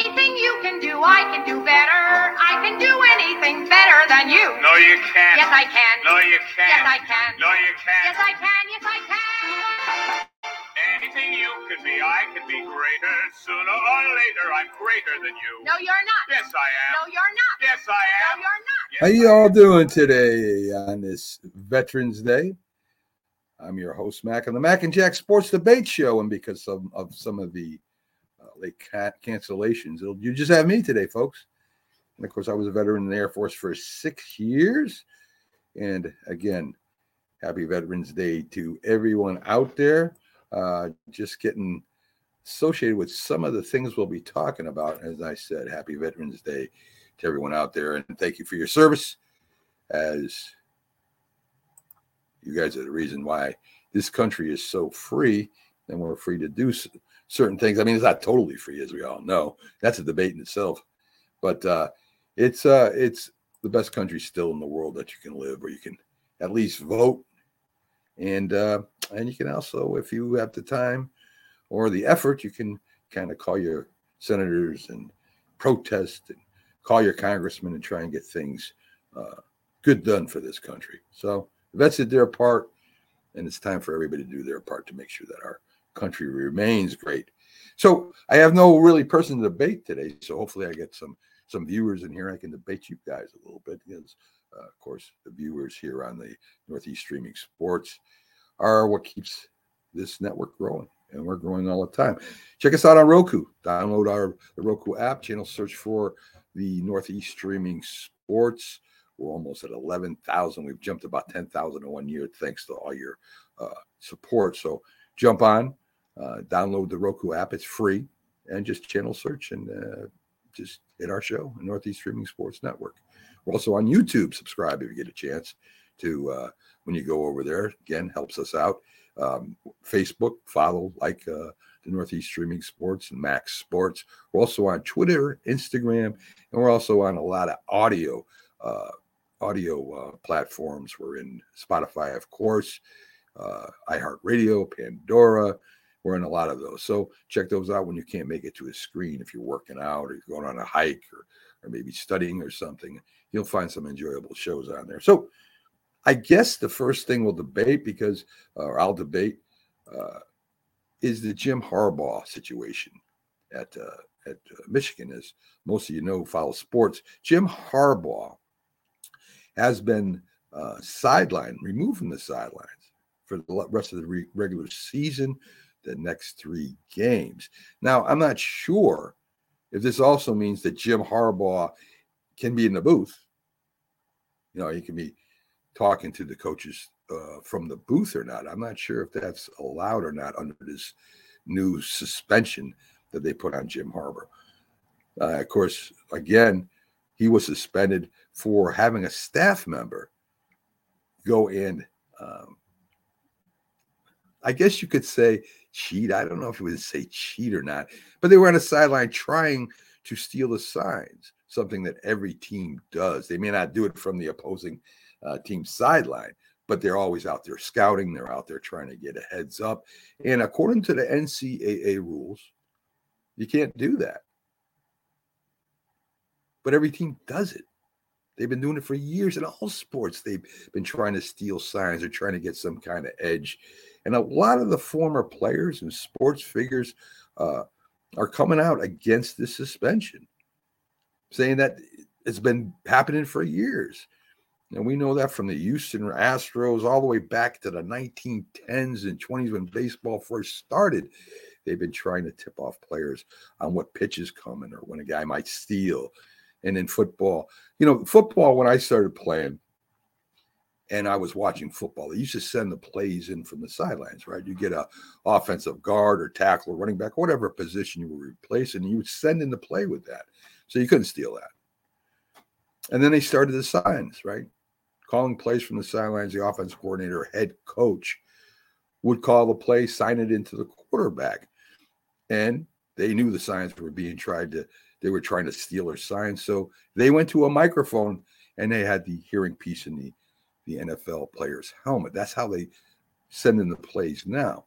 Anything you can do, I can do better. I can do anything better than you. No, you can't. Yes, I can. No, you can't. Yes, I can. No, you can't. Yes, I can. Yes, I can. Anything you can be, I can be greater. Sooner or later, I'm greater than you. No, you're not. Yes, I am. No, you're not. Yes, I am. No, you're not. Yes, How you all doing today on this Veterans Day? I'm your host, Mac, on the Mac and Jack Sports Debate Show. And because of, of some of the ca- cancellations, it'll, you just have me today, folks. And of course, I was a veteran in the Air Force for six years. And again, happy Veterans Day to everyone out there. Uh, just getting associated with some of the things we'll be talking about. As I said, happy Veterans Day to everyone out there. And thank you for your service as you guys are the reason why this country is so free and we're free to do s- certain things. I mean, it's not totally free, as we all know. That's a debate in itself, but uh, it's uh, it's the best country still in the world that you can live, where you can at least vote, and uh, and you can also, if you have the time or the effort, you can kind of call your senators and protest and call your congressman and try and get things uh, good done for this country. So vets did their part, and it's time for everybody to do their part to make sure that our country remains great. So I have no really person to debate today. So hopefully I get some some viewers in here. I can debate you guys a little bit because, uh, of course, the viewers here on the Northeast Streaming Sports are what keeps this network growing, and we're growing all the time. Check us out on Roku. Download our the Roku app. Channel search for the Northeast Streaming Sports. We're almost at 11,000. We've jumped about 10,000 in one year thanks to all your uh, support. So jump on, uh, download the Roku app. It's free, and just channel search and uh, just hit our show, Northeast Streaming Sports Network. We're also on YouTube. Subscribe if you get a chance to uh, when you go over there. Again, helps us out. Um, Facebook, follow, like uh, the Northeast Streaming Sports and Max Sports. We're also on Twitter, Instagram, and we're also on a lot of audio uh, audio uh, platforms. We're in Spotify, of course, uh, iHeartRadio, Pandora. We're in a lot of those. So check those out when you can't make it to a screen. If you're working out or you're going on a hike or, or maybe studying or something, you'll find some enjoyable shows on there. So I guess the first thing we'll debate because, or I'll debate, uh, is the Jim Harbaugh situation at uh, at uh, Michigan. As most of you know, follow sports. Jim Harbaugh has been uh, sidelined, removed from the sidelines for the rest of the re- regular season, the next three games. Now, I'm not sure if this also means that Jim Harbaugh can be in the booth. You know, he can be talking to the coaches uh, from the booth or not. I'm not sure if that's allowed or not under this new suspension that they put on Jim Harbaugh. Uh, of course, again, he was suspended for having a staff member go in. Um, I guess you could say cheat. I don't know if you would say cheat or not, but they were on the sideline trying to steal the signs, something that every team does. They may not do it from the opposing uh, team sideline, but they're always out there scouting. They're out there trying to get a heads up. And according to the NCAA rules, you can't do that. But every team does it. They've been doing it for years in all sports. They've been trying to steal signs or trying to get some kind of edge. And a lot of the former players and sports figures uh, are coming out against this suspension, saying that it's been happening for years. And we know that from the Houston Astros all the way back to the 1910s and 20s when baseball first started. They've been trying to tip off players on what pitch is coming or when a guy might steal. And in football, you know, football, when I started playing and I was watching football, they used to send the plays in from the sidelines, right? You get a offensive guard or tackle or running back, whatever position you were replacing, you would send in the play with that. So you couldn't steal that. And then they started the signs, right? Calling plays from the sidelines, the offense coordinator, head coach would call the play, sign it into the quarterback. And they knew the signs were being tried to, they were trying to steal their signs. So they went to a microphone and they had the hearing piece in the, the NFL player's helmet. That's how they send in the plays now.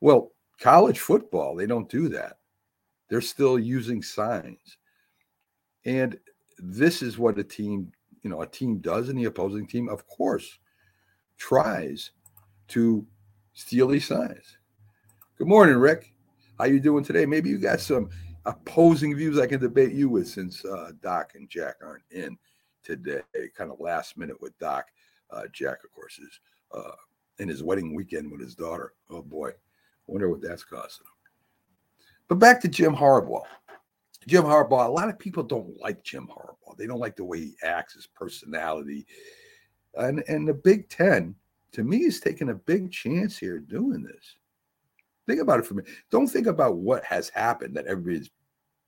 Well, college football, they don't do that. They're still using signs. And this is what a team, you know, a team does in the opposing team, of course, tries to steal these signs. Good morning, Rick. How you doing today? Maybe you got some opposing views I can debate you with since uh, Doc and Jack aren't in today. Kind of last minute with Doc. Uh, Jack, of course, is uh, in his wedding weekend with his daughter. Oh boy, wonder what that's costing him. But back to Jim Harbaugh. Jim Harbaugh, a lot of people don't like Jim Harbaugh. They don't like the way he acts, his personality. And and the Big Ten, to me, is taking a big chance here doing this. Think about it for me. Don't think about what has happened that everybody's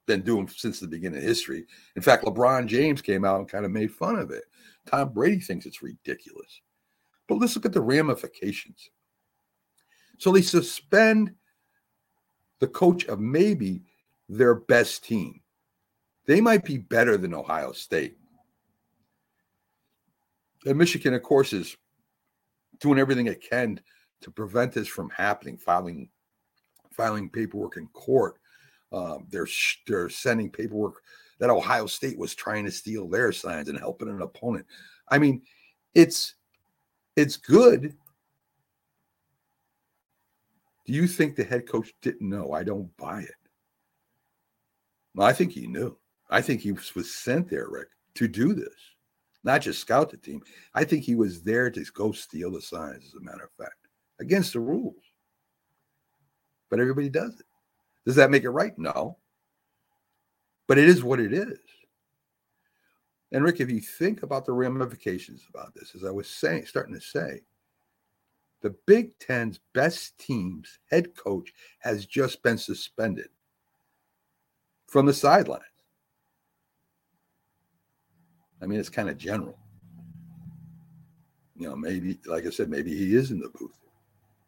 been doing since the beginning of history. In fact, LeBron James came out and kind of made fun of it. Tom Brady thinks it's ridiculous. But let's look at the ramifications. So they suspend the coach of maybe their best team. They might be better than Ohio State. And Michigan, of course, is doing everything it can to prevent this from happening, filing filing paperwork in court. Um, they're they're sending paperwork that Ohio State was trying to steal their signs and helping an opponent. I mean, it's it's good. Do you think the head coach didn't know? I don't buy it. I think he knew. I think he was sent there, Rick, to do this, not just scout the team. I think he was there to go steal the signs, as a matter of fact, against the rules. But everybody does it. Does that make it right? No. But it is what it is. And Rick, if you think about the ramifications about this, as I was saying, starting to say, the Big Ten's best team's head coach has just been suspended from the sidelines. I mean, it's kind of general. You know, maybe, like I said, maybe he is in the booth.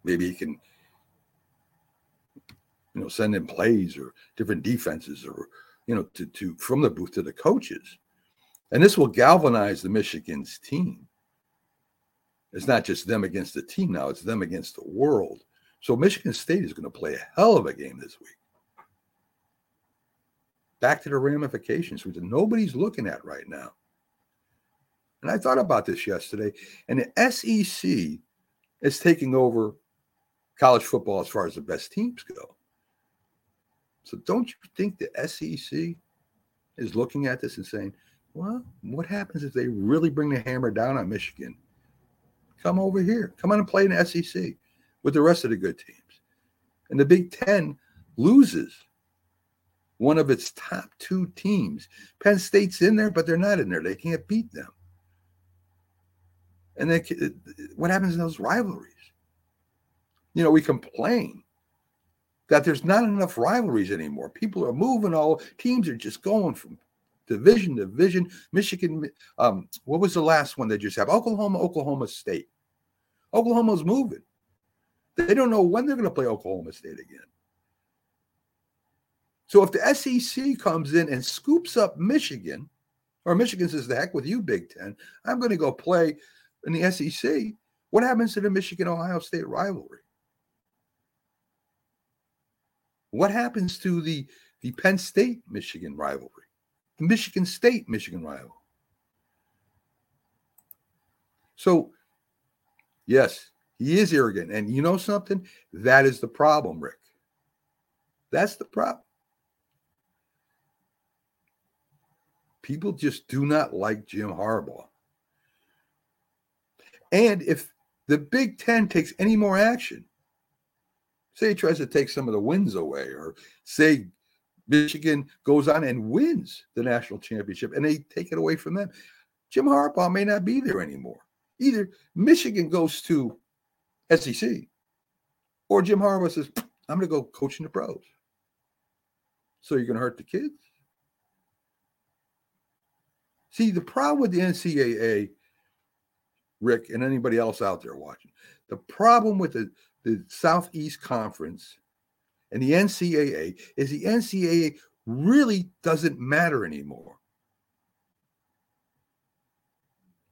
Maybe he can, you know, send in plays or different defenses or, you know, to, to from the booth to the coaches. And this will galvanize the Michigan's team. It's not just them against the team now, it's them against the world. So Michigan State is going to play a hell of a game this week. Back to the ramifications, which nobody's looking at right now. And I thought about this yesterday, and the SEC is taking over college football as far as the best teams go. So don't you think the SEC is looking at this and saying, well, what happens if they really bring the hammer down on Michigan? Come over here. Come on and play in the SEC with the rest of the good teams. And the Big Ten loses one of its top two teams. Penn State's in there, but they're not in there. They can't beat them. And then what happens in those rivalries? You know, we complain that there's not enough rivalries anymore. People are moving all teams are just going from division to division. Michigan, um, what was the last one they just have? Oklahoma, Oklahoma State. Oklahoma's moving. They don't know when they're going to play Oklahoma State again. So if the SEC comes in and scoops up Michigan, or Michigan says, the heck with you, Big Ten, I'm going to go play in the SEC, what happens to the Michigan Ohio State rivalry? What happens to the, the Penn State Michigan rivalry? The Michigan State Michigan rivalry? So, yes, he is arrogant. And you know something? That is the problem, Rick. That's the problem. People just do not like Jim Harbaugh. And if the Big Ten takes any more action, say he tries to take some of the wins away, or say Michigan goes on and wins the national championship and they take it away from them, Jim Harbaugh may not be there anymore. Either Michigan goes to SEC or Jim Harbaugh says, I'm going to go coaching the pros. So you're going to hurt the kids? See, the problem with the NCAA, Rick, and anybody else out there watching, the problem with the, the Southeast Conference and the NCAA is the NCAA really doesn't matter anymore.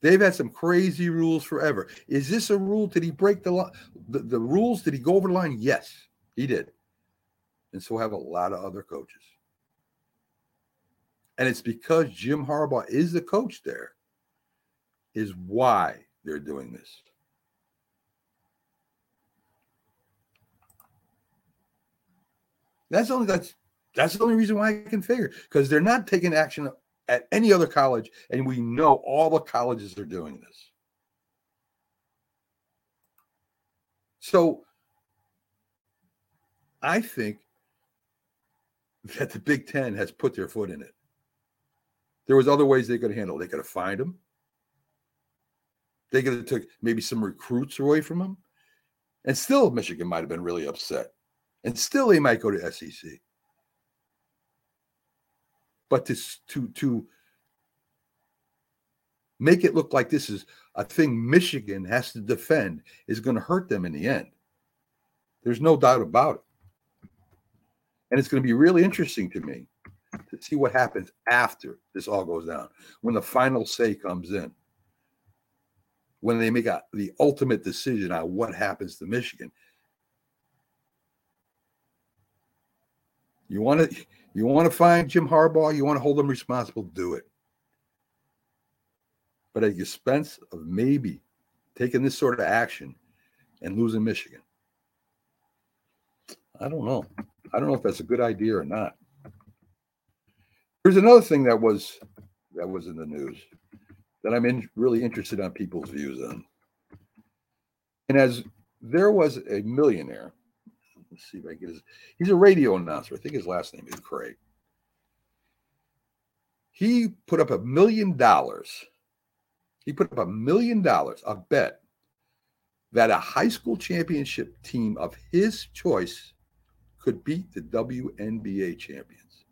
They've had some crazy rules forever. Is this a rule? Did he break the, the, the rules? Did he go over the line? Yes, he did. and so have a lot of other coaches. And it's because Jim Harbaugh is the coach there, is why they're doing this. That's only that's that's the only reason why I can figure because they're not taking action at any other college, and we know all the colleges are doing this. So I think that the Big Ten has put their foot in it. There was other ways they could handle. It. They could have fined them. They could have took maybe some recruits away from them, and still Michigan might have been really upset, and still they might go to SEC. But to to to make it look like this is a thing Michigan has to defend is going to hurt them in the end. There's no doubt about it. And it's going to be really interesting to me to see what happens after this all goes down, when the final say comes in, when they make a, the ultimate decision on what happens to Michigan. You want to you want to find Jim Harbaugh, you want to hold him responsible, do it. But at the expense of maybe taking this sort of action and losing Michigan. I don't know. I don't know if that's a good idea or not. There's another thing that was that was in the news that I'm in, really interested on people's views on. And as there was a millionaire, let's see if I get his, he's a radio announcer. I think his last name is Craig. He put up a million dollars. He put up a million dollars, a bet that a high school championship team of his choice could beat the WNBA champions.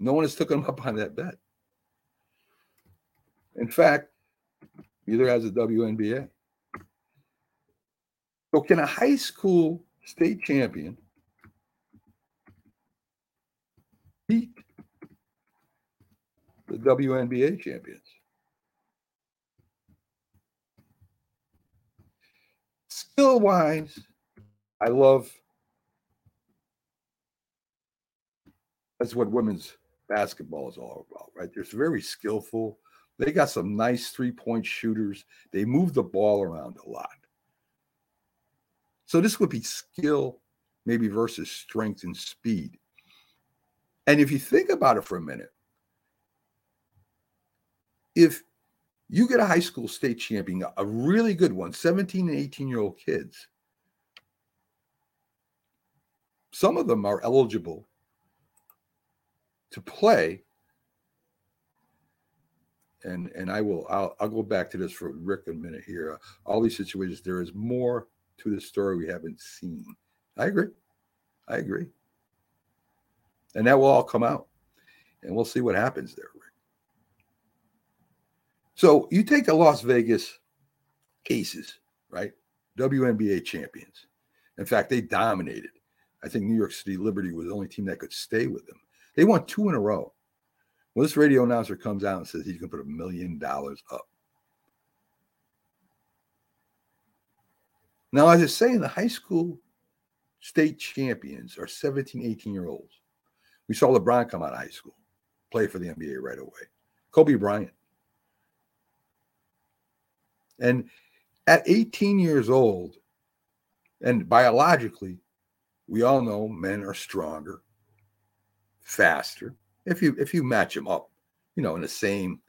No one has taken him up on that bet. In fact, neither has the WNBA. So, can a high school state champion beat the WNBA champions? Skill wise, I love that's what women's basketball is all about, right? They're very skillful. They got some nice three point shooters. They move the ball around a lot. So this would be skill, maybe versus strength and speed. And if you think about it for a minute, if you get a high school state champion, a really good one, 17 and 18 year old kids, some of them are eligible to play and and I will I'll, I'll go back to this for Rick a minute here. All these situations, there is more to the story we haven't seen. I agree. I agree. And that will all come out, and we'll see what happens there, Rick. So you take the Las Vegas Aces, right? WNBA champions. In fact, they dominated. I think New York City Liberty was the only team that could stay with them. They won two in a row. Well, this radio announcer comes out and says he's going to put a million dollars up. Now, as I say, in the high school state champions are 17, 18 year olds. We saw LeBron come out of high school, play for the NBA right away. Kobe Bryant. And at 18 years old, and biologically, we all know men are stronger, faster, if you if you match them up, you know, in the same,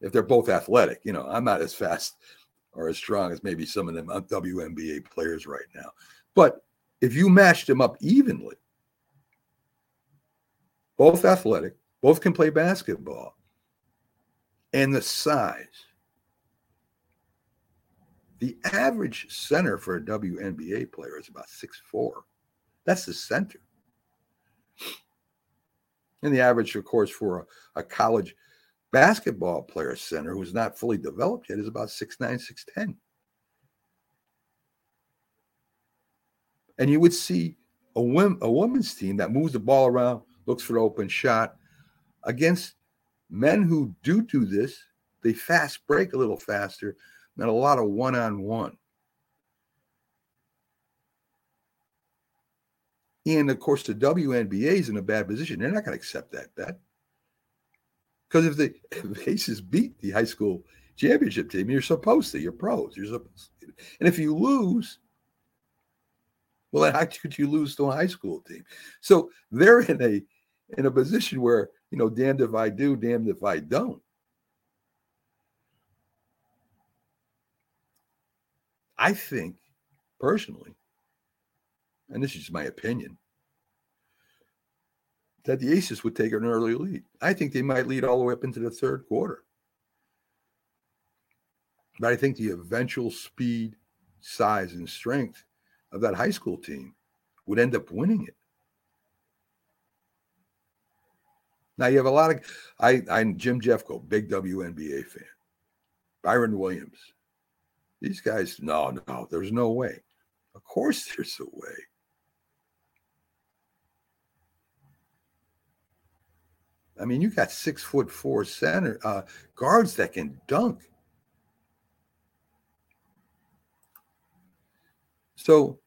if they're both athletic, you know, I'm not as fast or as strong as maybe some of them uh, WNBA players right now, but if you match them up evenly, both athletic, both can play basketball, and the size. The average center for a WNBA player is about six four. That's the center. And the average, of course, for a, a college basketball player center who's not fully developed yet is about 6'9, 6'10. And you would see a, wom- a women's team that moves the ball around, looks for the open shot against men who do do this. They fast break a little faster than a lot of one on one. And of course, the WNBA is in a bad position. They're not going to accept that bet. Because if the if Aces beat the high school championship team, you're supposed to. You're pros. You're supposed to. And if you lose, well, how could you lose to a high school team? So they're in a in a position where you know, damned if I do, damned if I don't. I think personally, and this is just my opinion, that the Aces would take an early lead. I think they might lead all the way up into the third quarter. But I think the eventual speed, size, and strength of that high school team would end up winning it. Now you have a lot of I I'm Jim Jeffco, big WNBA fan. Byron Williams. These guys, no, no, there's no way. Of course there's a way. I mean, you got six foot four center uh, guards that can dunk. So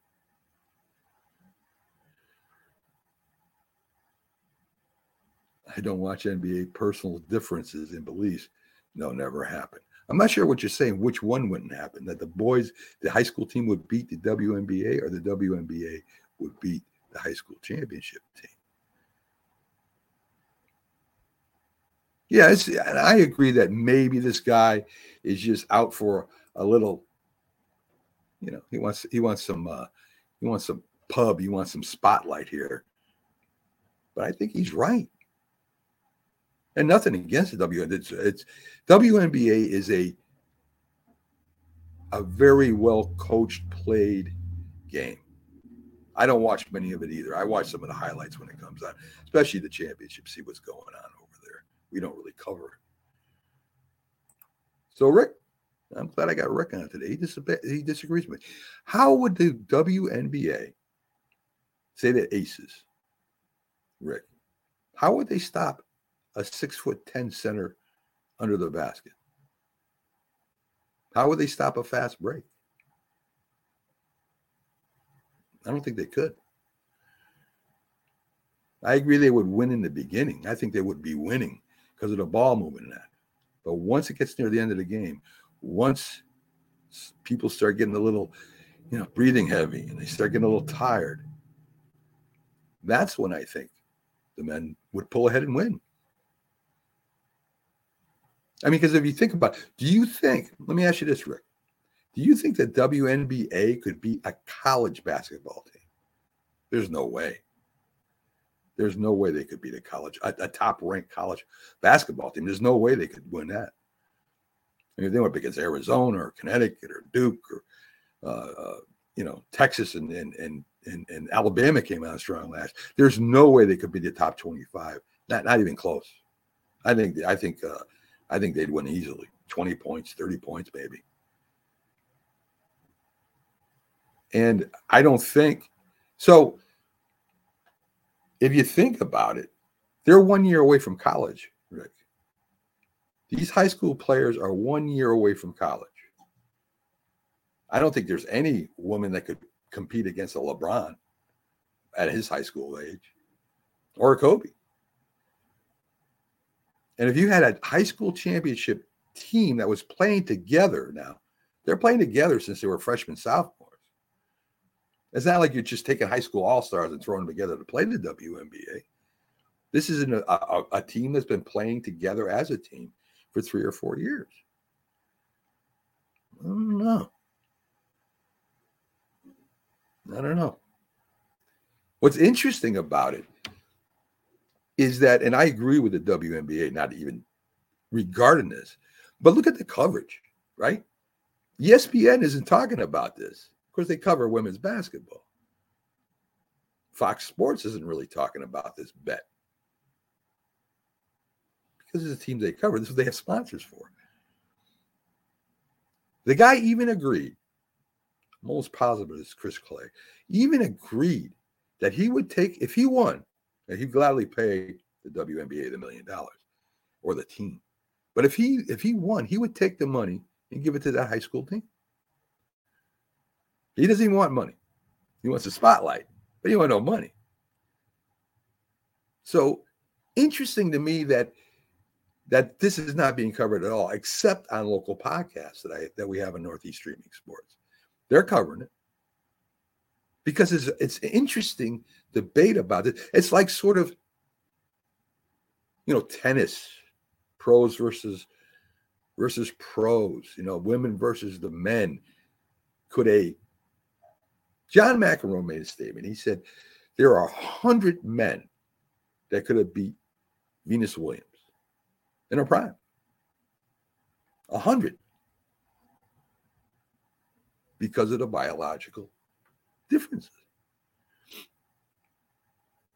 I don't watch NBA personal differences in beliefs. No, never happened. I'm not sure what you're saying, which one wouldn't happen. That the boys, the high school team would beat the WNBA or the WNBA would beat the high school championship team. Yeah, I agree that maybe this guy is just out for a little, you know, he wants he wants some uh he wants some pub, he wants some spotlight here. But I think he's right and nothing against the WNBA. It's, it's WNBA is a a very well coached, played game. I don't watch many of it either. I watch some of the highlights when it comes on, especially the championship. See what's going on. We don't really cover. So Rick, I'm glad I got Rick on today. He, dis- he disagrees with me. How would the WNBA say the Aces, Rick? How would they stop a six foot 10 center under the basket? How would they stop a fast break? I don't think they could. I agree they would win in the beginning. I think they would be winning because of the ball movement in that. But once it gets near the end of the game, once people start getting a little, you know, breathing heavy and they start getting a little tired, that's when I think the men would pull ahead and win. I mean, because if you think about do you think, let me ask you this, Rick, do you think that WNBA could be a college basketball team? There's no way. There's no way they could beat a college, a, a top ranked college basketball team. There's no way they could win that. I mean, they went against Arizona or Connecticut or Duke or, uh, uh, you know, Texas and, and, and, and, and Alabama came out strong last. There's no way they could be the top 25. Not, not even close. I think, I think, uh, I think they'd win easily 20 points, 30 points, maybe. And I don't think so. If you think about it, they're one year away from college, Rick. These high school players are one year away from college. I don't think there's any woman that could compete against a LeBron at his high school age or a Kobe. And if you had a high school championship team that was playing together now, they're playing together since they were freshmen, sophomores. It's not like you're just taking high school all stars and throwing them together to play the WNBA. This is a, a, a, team that's been playing together as a team for three or four years. I don't know. I don't know. What's interesting about it is that, and I agree with the WNBA, not even regarding this, but look at the coverage, right? ESPN isn't talking about this. Course, they cover women's basketball. Fox Sports isn't really talking about this bet because it's the teams they cover. This is what they have sponsors for. The guy even agreed, I'm positive is Chris Clay, even agreed that he would take, if he won, and he'd gladly pay the WNBA the million dollars or the team. But if he if he won, he would take the money and give it to that high school team. He doesn't even want money. He wants a spotlight, but he want no money. So interesting to me that that this is not being covered at all, except on local podcasts that I that we have in Northeast Streaming Sports. They're covering it because it's it's interesting debate about it. It's like sort of you know tennis, pros versus versus pros. You know, women versus the men. Could a John McEnroe made a statement. He said there are a hundred men that could have beat Venus Williams in her prime. A hundred. Because of the biological differences.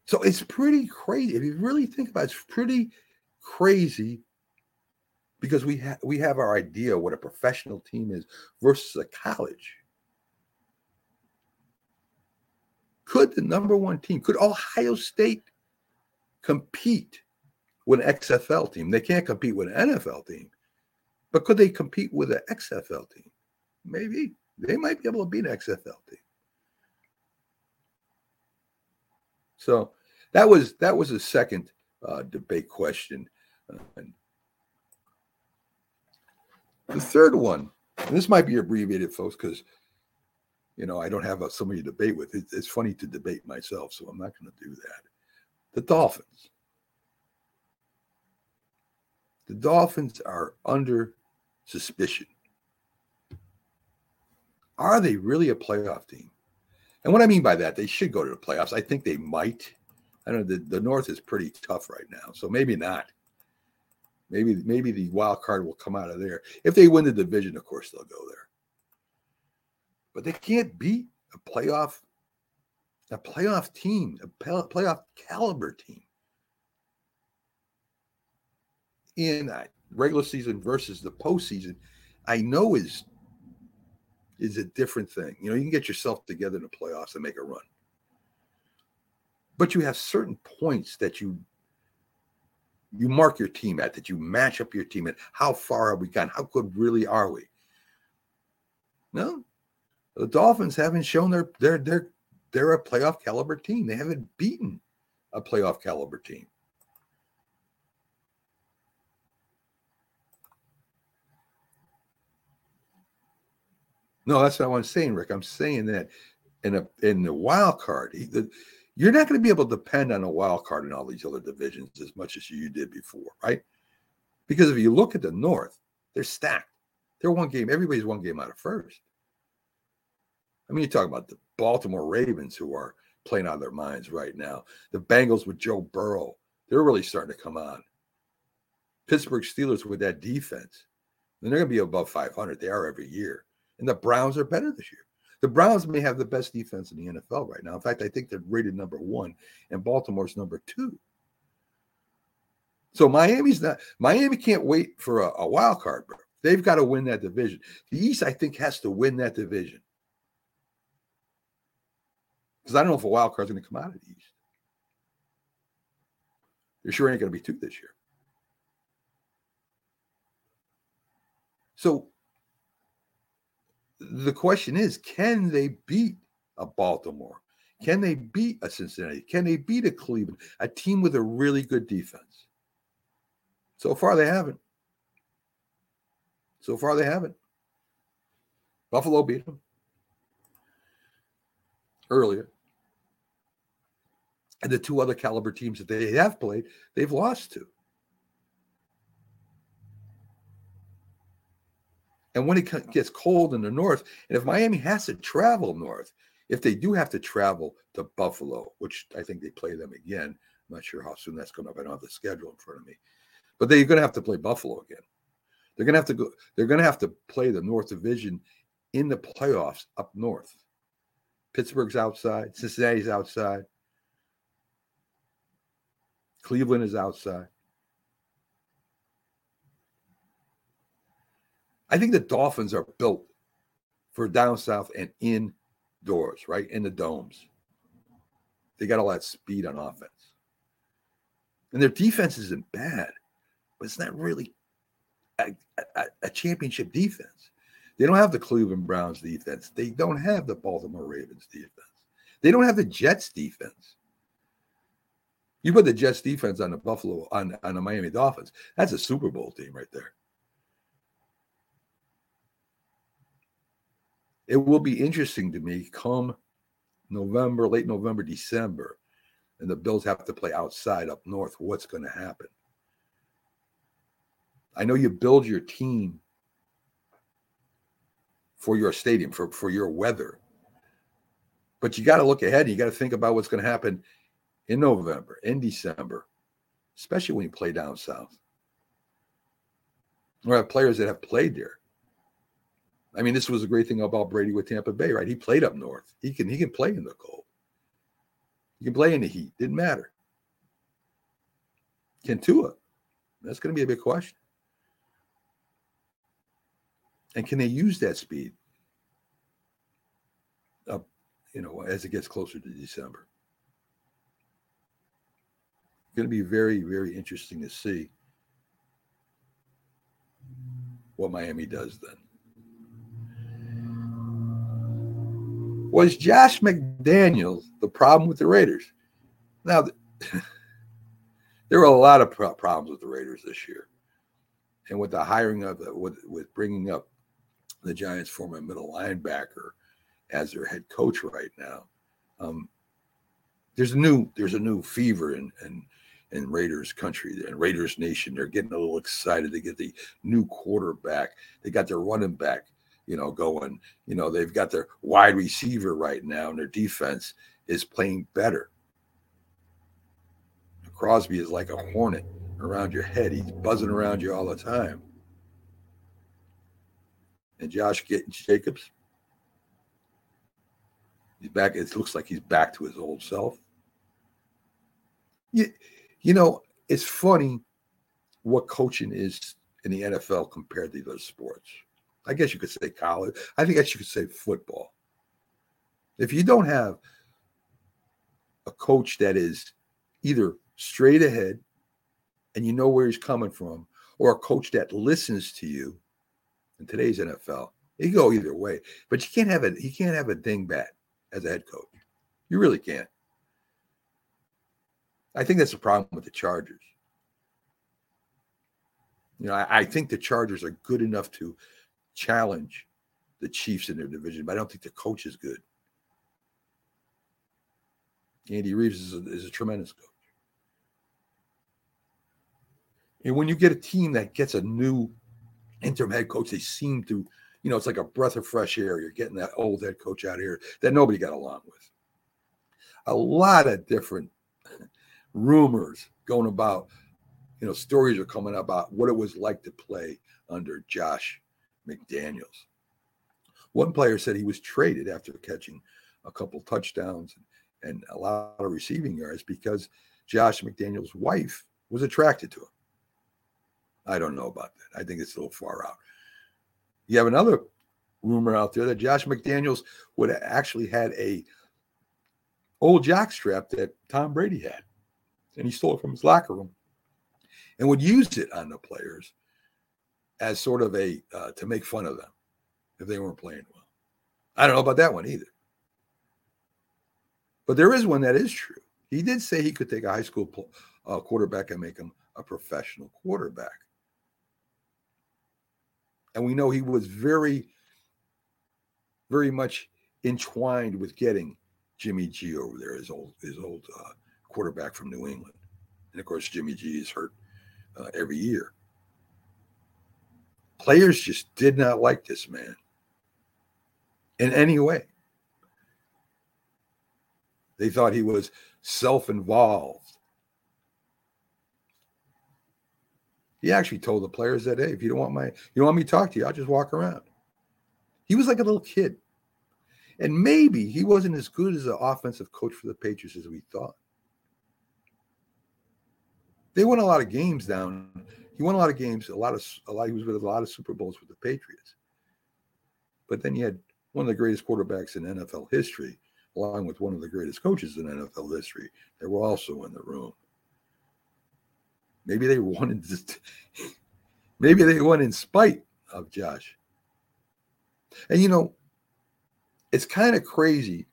So it's pretty crazy. If you really think about it, it's pretty crazy because we have we have our idea what a professional team is versus a college. Could the number one team, could Ohio State compete with an XFL team. They can't compete with an NFL team, but could they compete with an XFL team? Maybe they might be able to beat an XFL team. So that was that was a second uh, debate question. Uh, the third one, and this might be abbreviated, folks, because you know I don't have a, somebody to debate with. It, it's funny to debate myself, so I'm not going to do that. The Dolphins. The Dolphins are under suspicion. Are they really a playoff team? And what I mean by that, they should go to the playoffs. I think they might. I don't know. The, the North is pretty tough right now, so maybe not. Maybe maybe the wild card will come out of there. If they win the division, of course they'll go there. But they can't beat a playoff, a playoff team, a playoff caliber team. in regular season versus the postseason, I know is is a different thing. You know, you can get yourself together in the playoffs and make a run. But you have certain points that you you mark your team at, that you match up your team at. How far have we gone? How good really are we? No, the Dolphins haven't shown their they're they're they're a playoff caliber team. They haven't beaten a playoff caliber team. No, that's not what I'm saying, Rick. I'm saying that in a in the wild card, you're not going to be able to depend on a wild card in all these other divisions as much as you did before, right? Because if you look at the North, they're stacked. They're one game. Everybody's one game out of first. I mean, you talk about the Baltimore Ravens who are playing out of their minds right now. The Bengals with Joe Burrow, they're really starting to come on. Pittsburgh Steelers with that defense, then they're going to be above 500. They are every year and the Browns are better this year. The Browns may have the best defense in the NFL right now. In fact, I think they're rated number one, and Baltimore's number two. So Miami's not. Miami can't wait for a, a wild card, bro. They've got to win that division. The East, I think, has to win that division because I don't know if a wild card's going to come out of the East. There sure ain't going to be two this year. So the question is can they beat a Baltimore? Can they beat a Cincinnati? Can they beat a Cleveland? A team with a really good defense. So far, they haven't. So far, they haven't. Buffalo beat them earlier. And the two other caliber teams that they have played, they've lost to. And when it gets cold in the north, and if Miami has to travel north, if they do have to travel to Buffalo, which I think they play them again, I'm not sure how soon that's going up. I don't have the schedule in front of me, but they're going to have to play Buffalo again. They're going to have to go. They're going to have to play the North Division in the playoffs up north. Pittsburgh's outside. Cincinnati's outside. Cleveland is outside. I think the Dolphins are built for down south and indoors, right? In the domes. They got all that speed on offense. And their defense isn't bad, but it's not really a, a, a championship defense. They don't have the Cleveland Browns defense. They don't have the Baltimore Ravens defense. They don't have the Jets defense. You put the Jets defense on the Buffalo on, on the Miami Dolphins. That's a Super Bowl team right there. It will be interesting to me come November, late November, December, and the Bills have to play outside up north. What's going to happen? I know you build your team for your stadium, for, for your weather. But you got to look ahead and you got to think about what's going to happen in November, in December, especially when you play down south. Or have players that have played there. I mean, this was a great thing about Brady with Tampa Bay, right? He played up north. He can he can play in the cold. He can play in the heat. Didn't matter. Can? That's going to be a big question. And can they use that speed up, you know, as it gets closer to December? Going to be very, very interesting to see what Miami does then. Was Josh McDaniels the problem with the Raiders? Now, there were a lot of problems with the Raiders this year, and with the hiring of with with bringing up the Giants' former middle linebacker as their head coach right now. Um, there's a new there's a new fever in in, in Raiders country and Raiders nation. They're getting a little excited to get the new quarterback. They got their running back, you know, going. You know, they've got their wide receiver right now, and their defense is playing better. Crosby is like a hornet around your head. He's buzzing around you all the time and Josh Jacobs. He's back. It looks like he's back to his old self. You, you know, it's funny what coaching is in the NFL compared to those sports. I guess you could say college. I think I you could say football. If you don't have a coach that is either straight ahead and you know where he's coming from, or a coach that listens to you in today's NFL. You go either way, but you can't have a you can't have a dingbat as a head coach. You really can't. I think that's the problem with the Chargers. You know, I, I think the Chargers are good enough to challenge the Chiefs in their division, but I don't think the coach is good. Andy Reeves is a, is a tremendous coach. And when you get a team that gets a new interim head coach, they seem to, you know, it's like a breath of fresh air. You're getting that old head coach out here that nobody got along with. A lot of different rumors going about, you know, stories are coming about what it was like to play under Josh McDaniels. One player said he was traded after catching a couple touchdowns and a lot of receiving yards because Josh McDaniels' wife was attracted to him. I don't know about that. I think it's a little far out. You have another rumor out there that Josh McDaniels would have actually had a old jock strap that Tom Brady had, and he stole it from his locker room, and would use it on the players as sort of a uh, to make fun of them if they weren't playing well. I don't know about that one either. But there is one that is true. He did say he could take a high school uh, quarterback and make him a professional quarterback. And we know he was very, very much entwined with getting Jimmy G over there, his old his old uh, quarterback from New England. And of course, Jimmy G is hurt uh, every year. Players just did not like this man in any way. They thought he was self involved. He actually told the players that, hey, if you don't want my, you don't want me to talk to you, I'll just walk around. He was like a little kid. And maybe he wasn't as good as an offensive coach for the Patriots as we thought. They won a lot of games down. He won a lot of games, a lot of a lot. He was with a lot of Super Bowls with the Patriots. But then you had one of the greatest quarterbacks in NFL history, along with one of the greatest coaches in NFL history. They were also in the room. Maybe they won maybe they won in spite of Josh. And you know, it's kind of crazy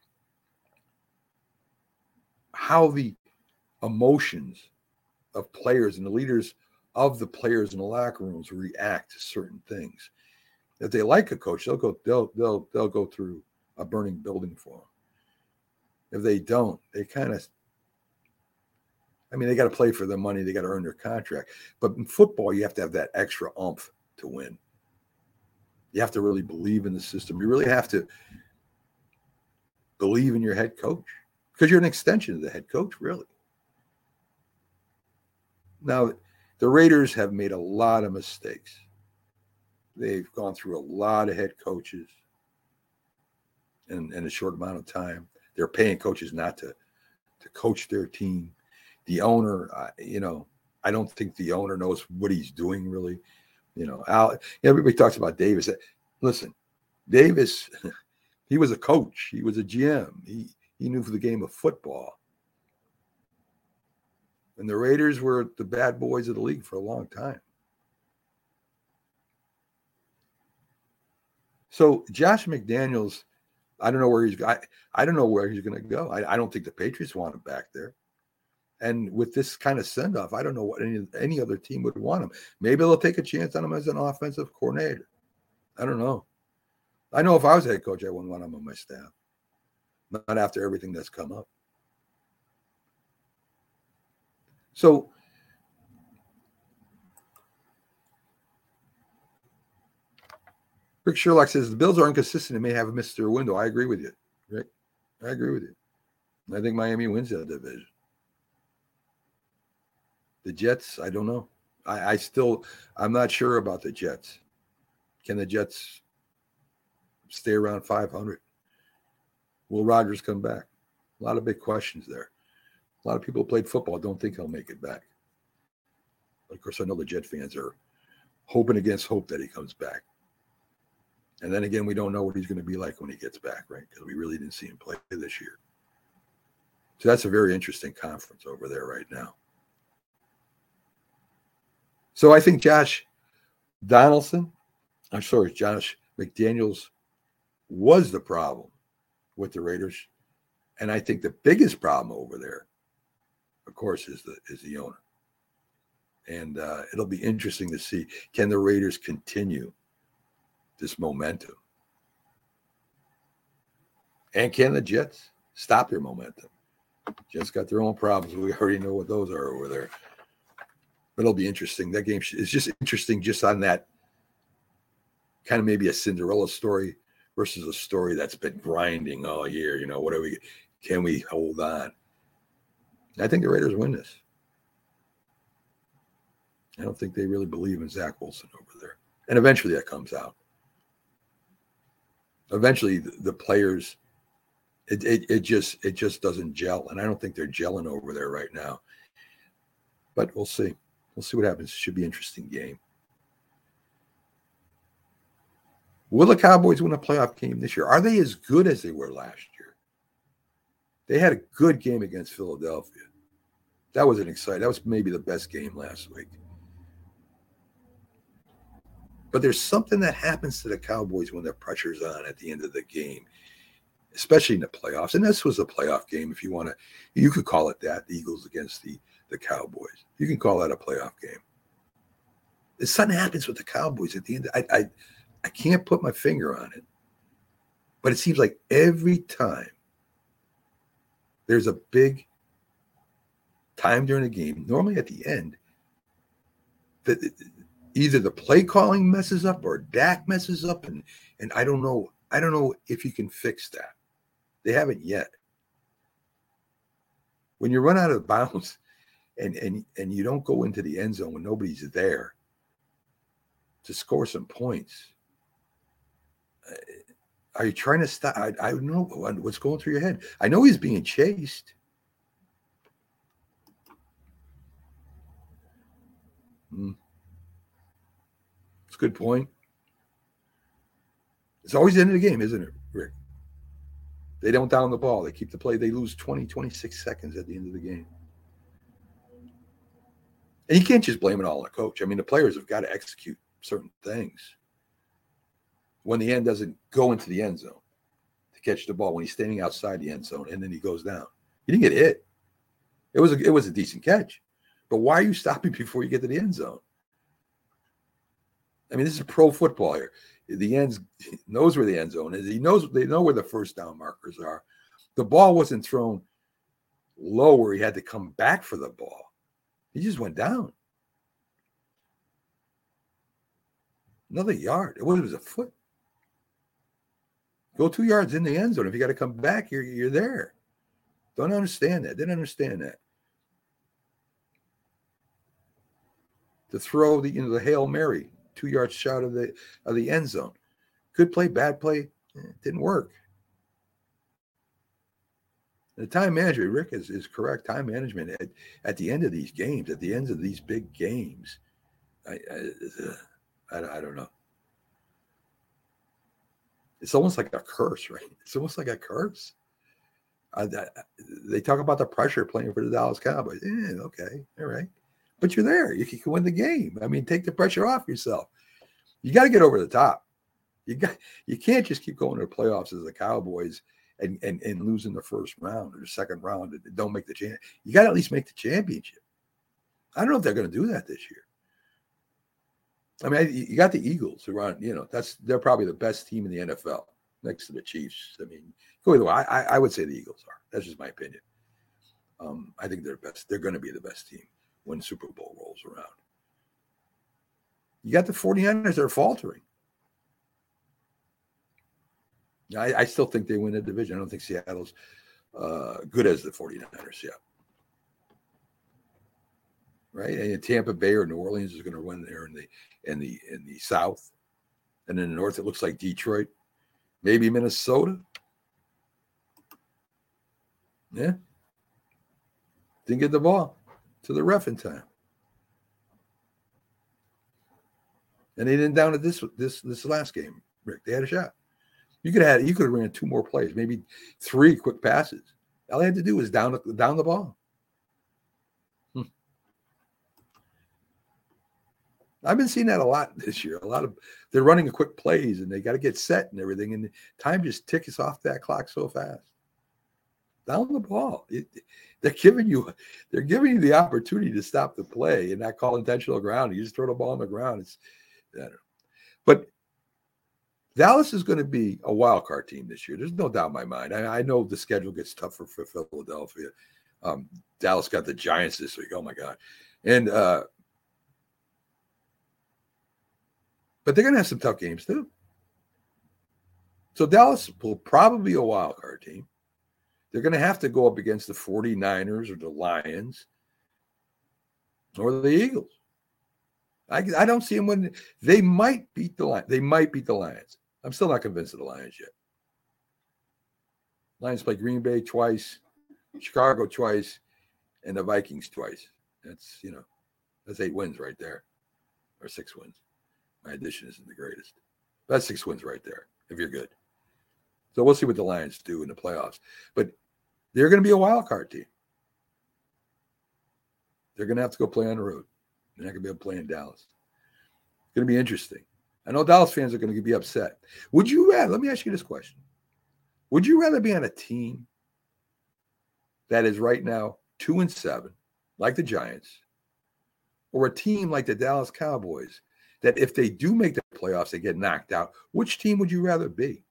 how the emotions of players and the leaders of the players in the locker rooms react to certain things. If they like a coach, they'll go they'll they'll they'll go through a burning building for them. If they don't, they kind of I mean, they got to play for their money, they got to earn their contract. But in football, you have to have that extra umph to win. You have to really believe in the system. You really have to believe in your head coach because you're an extension of the head coach, really. Now, the Raiders have made a lot of mistakes. They've gone through a lot of head coaches in, in a short amount of time. They're paying coaches not to to coach their team. The owner, uh, you know, I don't think the owner knows what he's doing really. You know, Al, everybody talks about Davis. Listen, Davis, he was a coach. He was a GM. He he knew for the game of football. And the Raiders were the bad boys of the league for a long time. So Josh McDaniels, I don't know where he's I, I don't know where he's going to go. I, I don't think the Patriots want him back there. And with this kind of send off, I don't know what any any other team would want him. Maybe they'll take a chance on him as an offensive coordinator. I don't know. I know if I was head coach, I wouldn't want him on my staff. Not after everything that's come up. So Rick Sherlock says the Bills are inconsistent and may have missed their window. I agree with you, Rick. I agree with you. I think Miami wins that division. The Jets, I don't know. I, I still, I'm not sure about the Jets. Can the Jets stay around 500? Will Rodgers come back? A lot of big questions there. A lot of people who played football don't think he'll make it back. But of course, I know the Jet fans are hoping against hope that he comes back. And then again, we don't know what he's going to be like when he gets back, right? Because we really didn't see him play this year. So that's a very interesting conference over there right now. So I think Josh Donaldson, I'm sorry, Josh McDaniels was the problem with the Raiders. And I think the biggest problem over there, of course, is the is the owner. And uh, it'll be interesting to see can the Raiders continue this momentum, and can the Jets stop their momentum? Jets got their own problems. We already know what those are over there. But it'll be interesting. That game is just interesting, just on that kind of maybe a Cinderella story versus a story that's been grinding all year. You know, what are we? Can we hold on? I think the Raiders win this. I don't think they really believe in Zach Wilson over there. And eventually that comes out. Eventually the, the players, it, it, it just it just doesn't gel. And I don't think they're gelling over there right now. But we'll see. We'll see what happens. Should be an interesting game. Will the Cowboys win a playoff game this year? Are they as good as they were last year? They had a good game against Philadelphia. That was an exciting. That was maybe the best game last week. But there's something that happens to the Cowboys when the pressure's on at the end of the game, especially in the playoffs. And this was a playoff game, if you want to. You could call it that. The Eagles against the the Cowboys. You can call that a playoff game. If Something happens with the Cowboys at the end. I, I I can't put my finger on it, but it seems like every time there's a big time during a game, normally at the end, that either the play calling messes up or Dak messes up, and and I don't know. I don't know if you can fix that. They haven't yet. When you run out of bounds and and and you don't go into the end zone when nobody's there to score some points, are you trying to stop? I, I don't know what's going through your head. I know he's being chased. Hmm. It's a good point. It's always the end of the game, isn't it, Rick? They don't down the ball. They keep the play. They lose 20, 26 seconds at the end of the game. And you can't just blame it all on the coach. I mean, the players have got to execute certain things when the end doesn't go into the end zone to catch the ball when he's standing outside the end zone and then he goes down. He didn't get hit. It was a, it was a decent catch, but why are you stopping before you get to the end zone? I mean, this is pro football here. The ends knows where the end zone is. He knows they know where the first down markers are. The ball wasn't thrown low where he had to come back for the ball. He just went down. Another yard. It was a foot. Go two yards in the end zone. If you got to come back, you're you're there. Don't understand that. Didn't understand that. To throw the you know the hail mary two yards shot of the of the end zone. Good play, bad play, eh, didn't work. The time management, Rick is, is correct. Time management at, at the end of these games, at the ends of these big games, I, I, I, don't know. It's almost like a curse, right? It's almost like a curse. Uh, they talk about the pressure playing for the Dallas Cowboys. Yeah, okay, all right, but you're there. You can win the game. I mean, take the pressure off yourself. You got to get over the top. You got you can't just keep going to the playoffs as the Cowboys and and, and losing the first round or the second round and don't make the champ. You got to at least make the championship. I don't know if they're going to do that this year. I mean, you got the Eagles who are you know, that's they're probably the best team in the NFL next to the Chiefs. I mean, go either way. I, I would say the Eagles are. That's just my opinion. Um, I think they're best. They're going to be the best team when Super Bowl rolls around. You got the 49ers, they're faltering. I, I still think they win the division. I don't think Seattle's uh, good as the 49ers yet right? And Tampa Bay or New Orleans is going to win there in the in the in the South, and in the North it looks like Detroit, maybe Minnesota. Yeah, didn't get the ball to the ref in time, and they didn't down it this this this last game. Rick, they had a shot. You could have you could have ran two more plays, maybe three quick passes. All they had to do was down down the ball. Hmm. I've been seeing that a lot this year. A lot of they're running a quick plays and they got to get set and everything, and time just ticks off that clock so fast. Down the ball, it, they're giving you they're giving you the opportunity to stop the play and not call intentional ground. You just throw the ball on the ground. It's know. but Dallas is going to be a wild card team this year. There's no doubt in my mind. I, I know the schedule gets tougher for Philadelphia. Um, Dallas got the Giants this week. Oh my god, and uh, but they're going to have some tough games too. So Dallas will probably be a wild card team. They're going to have to go up against the 49ers or the Lions or the Eagles. I, I don't see them when they might beat the Lions. They might beat the Lions. I'm still not convinced of the Lions yet. Lions play Green Bay twice, Chicago twice, and the Vikings twice. That's you know, that's eight wins right there, or six wins. My addition isn't the greatest. That's six wins right there, if you're good. So we'll see what the Lions do in the playoffs. But they're going to be a wild card team. They're going to have to go play on the road. They're not going to be able to play in Dallas. It's going to be interesting. I know Dallas fans are going to be upset. Would you rather, let me ask you this question. Would you rather be on a team that is right now two and seven, like the Giants, or a team like the Dallas Cowboys that if they do make the playoffs, they get knocked out. Which team would you rather be?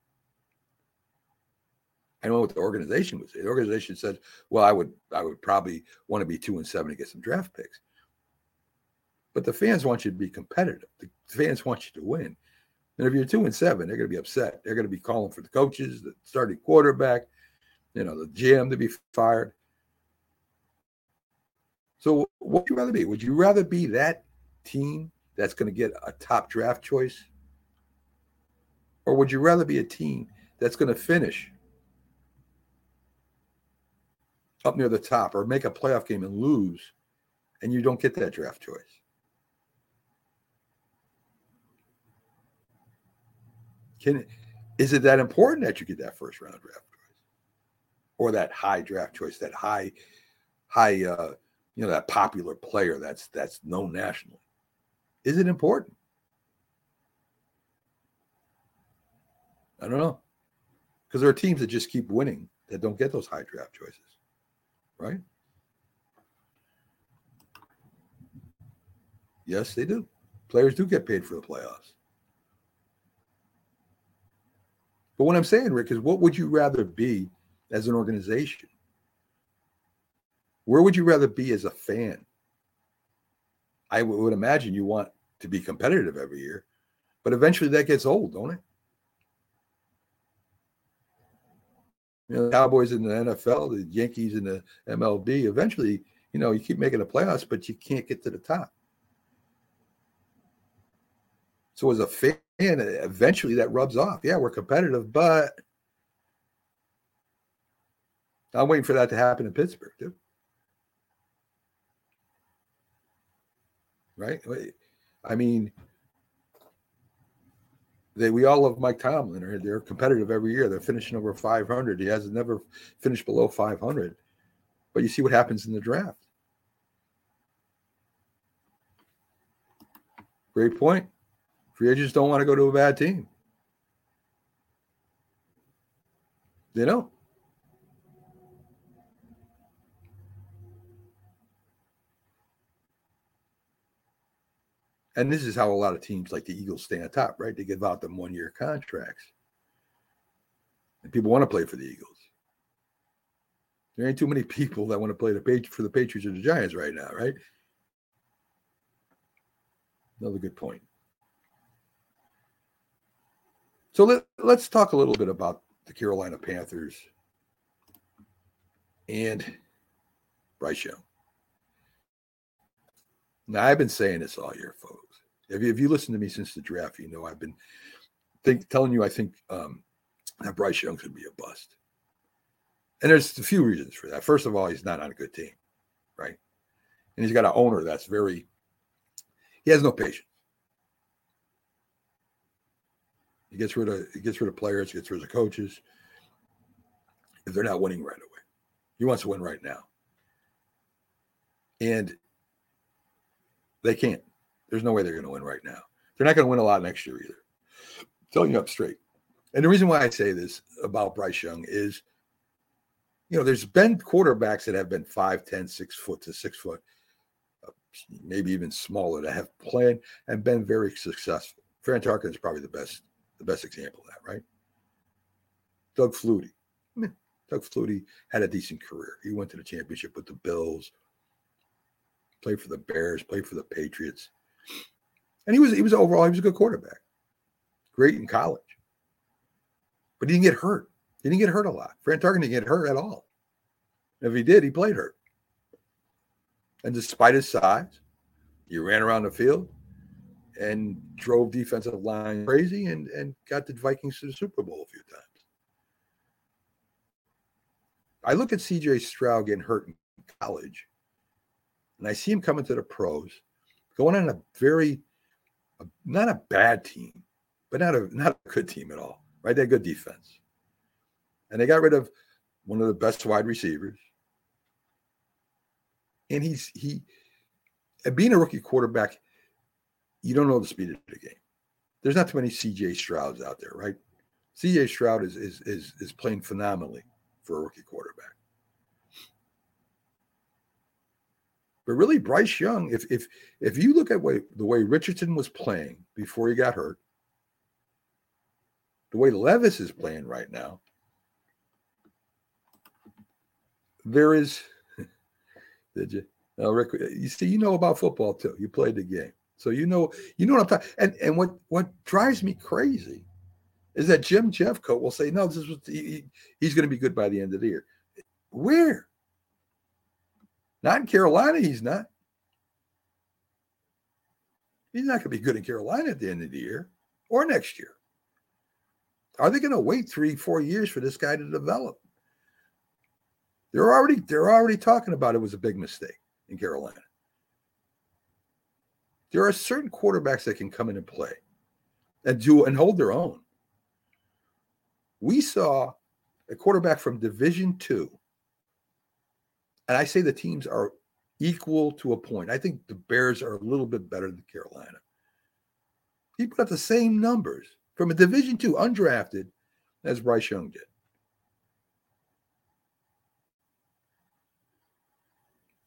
I know what the organization would say. The organization said, "Well, I would, I would probably want to be two and seven to get some draft picks." But the fans want you to be competitive. The fans want you to win. And if you're two and seven, they're going to be upset. They're going to be calling for the coaches, the starting quarterback, you know, the GM to be fired. So, what would you rather be? Would you rather be that team that's going to get a top draft choice? Or would you rather be a team that's going to finish up near the top or make a playoff game and lose and you don't get that draft choice? Can it that important that you get that first round draft choice or that high draft choice, that high, high, uh, you know, that popular player that's that's known nationally? Is it important? I don't know, because there are teams that just keep winning that don't get those high draft choices, right? Yes, they do. Players do get paid for the playoffs. But what I'm saying, Rick, is what would you rather be as an organization? Where would you rather be as a fan? I would imagine you want to be competitive every year, but eventually that gets old, don't it? You know, the Cowboys in the NFL, the Yankees in the MLB, eventually, you know, you keep making the playoffs, but you can't get to the top. So as a fan, eventually that rubs off. Yeah, we're competitive, but I'm waiting for that to happen in Pittsburgh, too. Right? I mean, they we all love Mike Tomlin. They're competitive every year. They're finishing over 500. He has never finished below 500. But you see what happens in the draft. Great point. Free agents don't want to go to a bad team. They don't. And this is how a lot of teams like the Eagles stay on top, right? They give out them one year contracts. And people want to play for the Eagles. There ain't too many people that want to play the Patriots for the Patriots or the Giants right now, right? Another good point. So let, let's talk a little bit about the Carolina Panthers and Bryce Young. Now, I've been saying this all year, folks. If you, if you listen to me since the draft, you know I've been think, telling you I think um, that Bryce Young could be a bust. And there's a few reasons for that. First of all, he's not on a good team, right? And he's got an owner that's very, he has no patience. He gets rid of he gets rid of players, gets rid of coaches if they're not winning right away. He wants to win right now. And they can't. There's no way they're going to win right now. They're not going to win a lot next year either. I'm telling you up straight. And the reason why I say this about Bryce Young is, you know, there's been quarterbacks that have been five, ten, six foot to six foot, uh, maybe even smaller, that have played and been very successful. Fran Tarkenton is probably the best, the best example of that, right? Doug Flutie. Doug Flutie had a decent career. He went to the championship with the Bills, played for the Bears, played for the Patriots. And he was he was overall he was a good quarterback. Great in college. But he didn't get hurt. He didn't get hurt a lot. Fran Tarkenton didn't get hurt at all. If he did, he played hurt. And despite his size, he ran around the field and drove defensive line crazy and, and got the Vikings to the Super Bowl a few times. I look at CJ Stroud getting hurt in college, and I see him coming to the pros, going on a very not a bad team, but not a not a good team at all. Right? They had good defense. And they got rid of one of the best wide receivers. And he's he and being a rookie quarterback, you don't know the speed of the game. There's not too many CJ Strouds out there, right? CJ Stroud is is is is playing phenomenally for a rookie quarterback. But really, Bryce Young, if if if you look at way, the way Richardson was playing before he got hurt, the way Levis is playing right now, there is. Did you? Now, Rick, you see, you know about football too. You played the game, so you know you know what I'm talking. And and what what drives me crazy is that Jim Jeffcoat will say, "No, this is he, he's going to be good by the end of the year." Where? Not in Carolina, he's not. He's not going to be good in Carolina at the end of the year or next year. Are they going to wait three, four years for this guy to develop? They're already they're already talking about it was a big mistake in Carolina. There are certain quarterbacks that can come in and play and do and hold their own. We saw a quarterback from Division Two and I say the teams are equal to a point. I think the Bears are a little bit better than Carolina. He put up the same numbers from a Division two undrafted as Bryce Young did.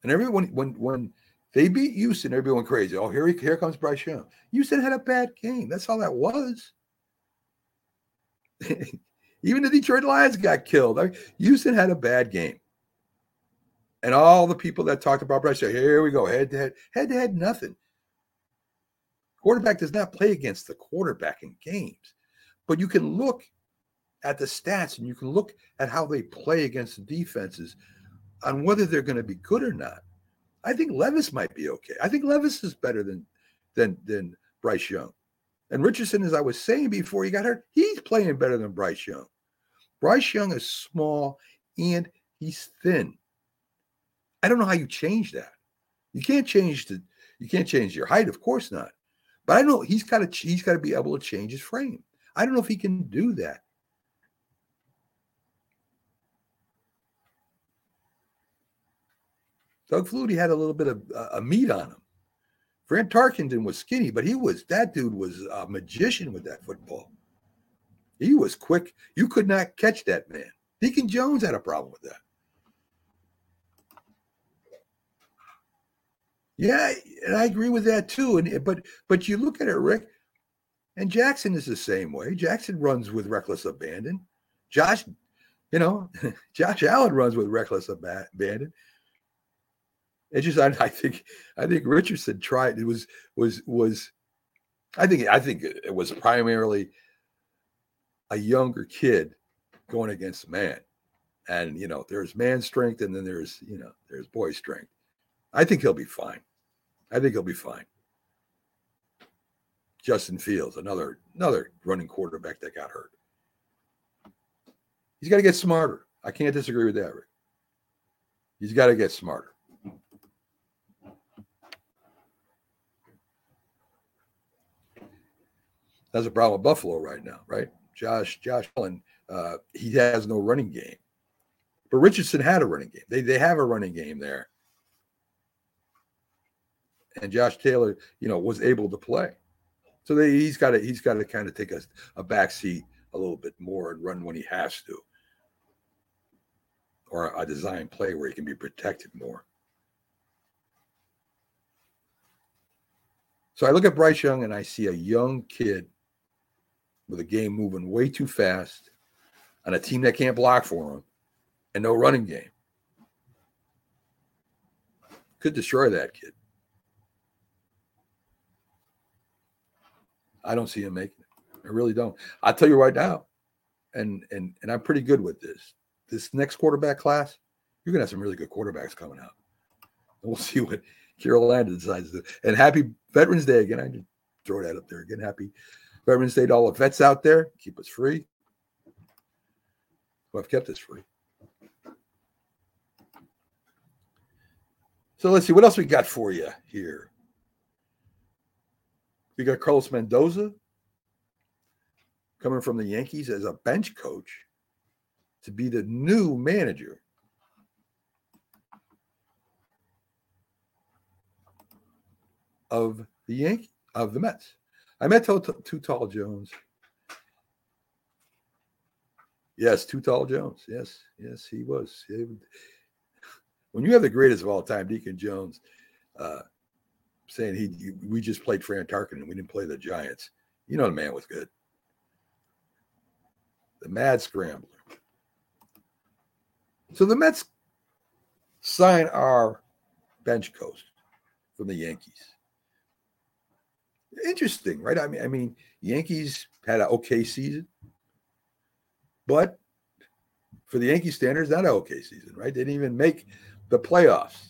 And everyone, when when They beat Houston. Everyone crazy. Oh, here, he, here comes Bryce Young. Houston had a bad game. That's all that was. Even the Detroit Lions got killed. I mean, Houston had a bad game. And all the people that talked about Bryce Young, here we go, head to head, head to head, nothing. Quarterback does not play against the quarterback in games, but you can look at the stats and you can look at how they play against the defenses on whether they're going to be good or not. I think Levis might be okay. I think Levis is better than than than Bryce Young. And Richardson, as I was saying before he got hurt, he's playing better than Bryce Young. Bryce Young is small and he's thin. I don't know how you change that. You can't change the you can't change your height, of course not. But I know he's got to he's got to be able to change his frame. I don't know if he can do that. Doug Flutie had a little bit of uh, a meat on him. Fran Tarkenton was skinny, but he was that dude was a magician with that football. He was quick. You could not catch that man. Deacon Jones had a problem with that. Yeah, and I agree with that too. And but but you look at it, Rick, and Jackson is the same way. Jackson runs with reckless abandon. Josh, you know, Josh Allen runs with reckless abandon. It just I, I think I think Richardson tried it was was was I think I think it was primarily a younger kid going against man. And you know, there's man strength and then there's, you know, there's boy strength. I think he'll be fine. I think he'll be fine. Justin Fields, another another running quarterback that got hurt. He's got to get smarter. I can't disagree with that, Rick. He's got to get smarter. That's a problem with Buffalo right now, right? Josh Josh Allen, uh, he has no running game. But Richardson had a running game. They they have a running game there. And Josh Taylor, you know, was able to play. So they, he's got to he's got to kind of take a, a back seat a little bit more and run when he has to. Or a design play where he can be protected more. So I look at Bryce Young and I see a young kid with a game moving way too fast on a team that can't block for him and no running game. Could destroy that kid. I don't see him making it. I really don't. I'll tell you right now, and and and I'm pretty good with this. This next quarterback class, you're gonna have some really good quarterbacks coming out. And we'll see what Carolina decides to. Do. And happy Veterans Day again. I just throw that up there again. Happy Veterans Day to all the vets out there. Keep us free. Who have kept us free. So let's see what else we got for you here. We got Carlos Mendoza coming from the Yankees as a bench coach to be the new manager. Of the Yankee of the Mets. I met Too Tall Jones. Yes, Too Tall Jones. Yes, yes, he was. When you have the greatest of all time, Deacon Jones, uh, saying he we just played Fran Tarkenton and we didn't play the Giants. You know the man was good. The mad scrambler. So the Mets sign our bench coach from the Yankees interesting, right? I mean, I mean, Yankees had an okay season, but for the Yankee standards, not an okay season, right? They didn't even make the playoffs.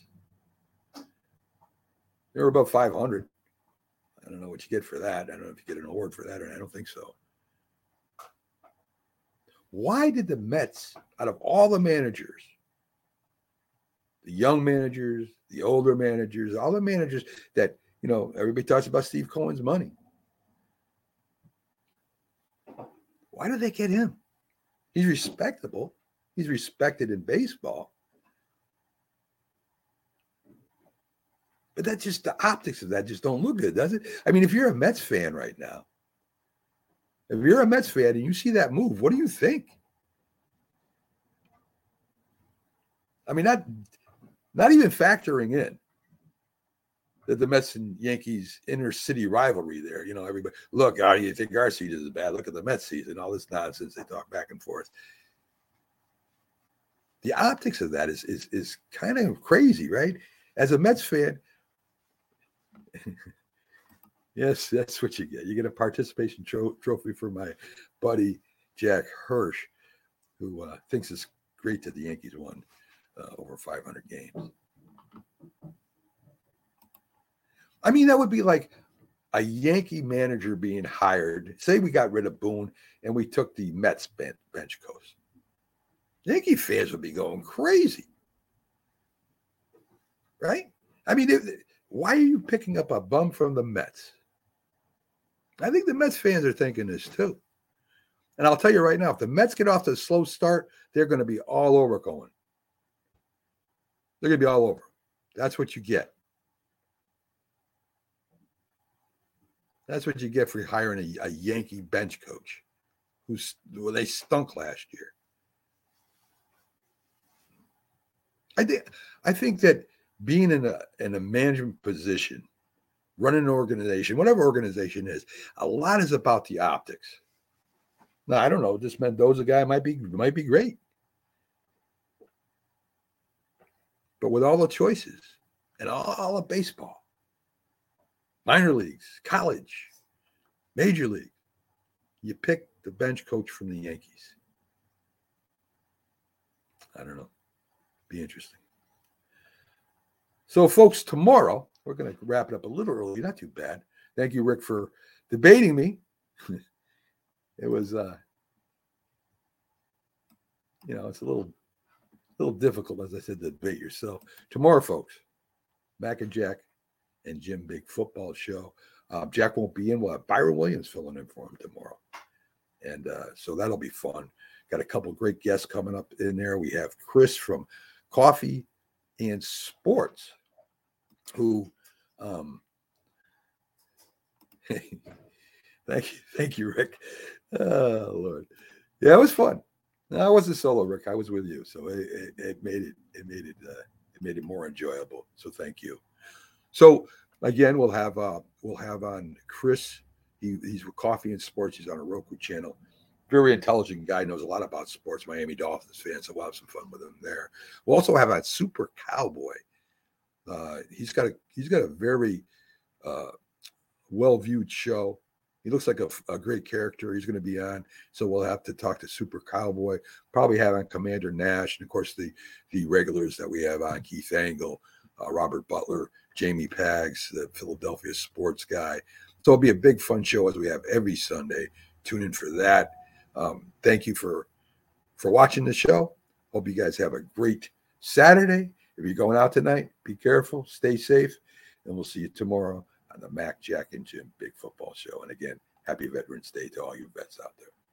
They were above 500. I don't know what you get for that. I don't know if you get an award for that, or I don't think so. Why did the Mets, out of all the managers, the young managers, the older managers, all the managers that you know, everybody talks about Steve Cohen's money. Why do they get him? He's respectable. He's respected in baseball. But that's just the optics of that just don't look good, does it? I mean, if you're a Mets fan right now, if you're a Mets fan and you see that move, what do you think? I mean, not not even factoring in the, the Mets and Yankees inner city rivalry there. You know, everybody look, oh, you think our season is bad? Look at the Mets season, all this nonsense they talk back and forth. The optics of that is is is kind of crazy, right? As a Mets fan, yes, that's what you get. You get a participation tro- trophy for my buddy Jack Hirsch, who uh, thinks it's great that the Yankees won uh, over 500 games. I mean, that would be like a Yankee manager being hired. Say we got rid of Boone and we took the Mets bench, coach. Yankee fans would be going crazy. Right? I mean, why are you picking up a bum from the Mets? I think the Mets fans are thinking this too. And I'll tell you right now, if the Mets get off to a slow start, they're going to be all over Cohen. They're going to be all over. That's what you get. That's what you get for hiring a, a Yankee bench coach who's well, they stunk last year. I think I think that being in a in a management position, running an organization, whatever organization is, a lot is about the optics. Now I don't know. This Mendoza guy might be might be great, but with all the choices and all, all of baseball, minor leagues, college, major league, you pick the bench coach from the Yankees. I don't know. Be interesting. So, folks, tomorrow we're going to wrap it up a little early. Not too bad. Thank you, Rick, for debating me. it was, uh, you know, it's a little, little difficult, as I said, to debate yourself. Tomorrow, folks, Mac and Jack and Jim Big Football Show. Uh, Jack won't be in. We'll have Byron Williams filling in for him tomorrow. And uh, so that'll be fun. Got a couple great guests coming up in there. We have Chris from Coffee and Sports who um thank you thank you rick oh lord yeah it was fun no, i wasn't solo rick i was with you so it, it, it made it it made it uh, it made it more enjoyable so thank you so again we'll have uh we'll have on chris. He, he's with coffee and sports. He's on a roku channel. Very intelligent guy. Knows a lot about sports. Miami dolphins fan so we'll have some fun with him there. We'll also have on super cowboy. Uh, he's got a he's got a very uh, well viewed show. He looks like a, a great character. He's going to be on, so we'll have to talk to Super Cowboy. Probably have on Commander Nash, and of course the the regulars that we have on Keith Angle, uh, Robert Butler, Jamie Pags, the Philadelphia sports guy. So it'll be a big fun show as we have every Sunday. Tune in for that. Um, thank you for for watching the show. Hope you guys have a great Saturday if you're going out tonight, be careful, stay safe, and we'll see you tomorrow on the Mac, Jack, and Jim Big Football Show. And again, happy Veterans Day to all you vets out there.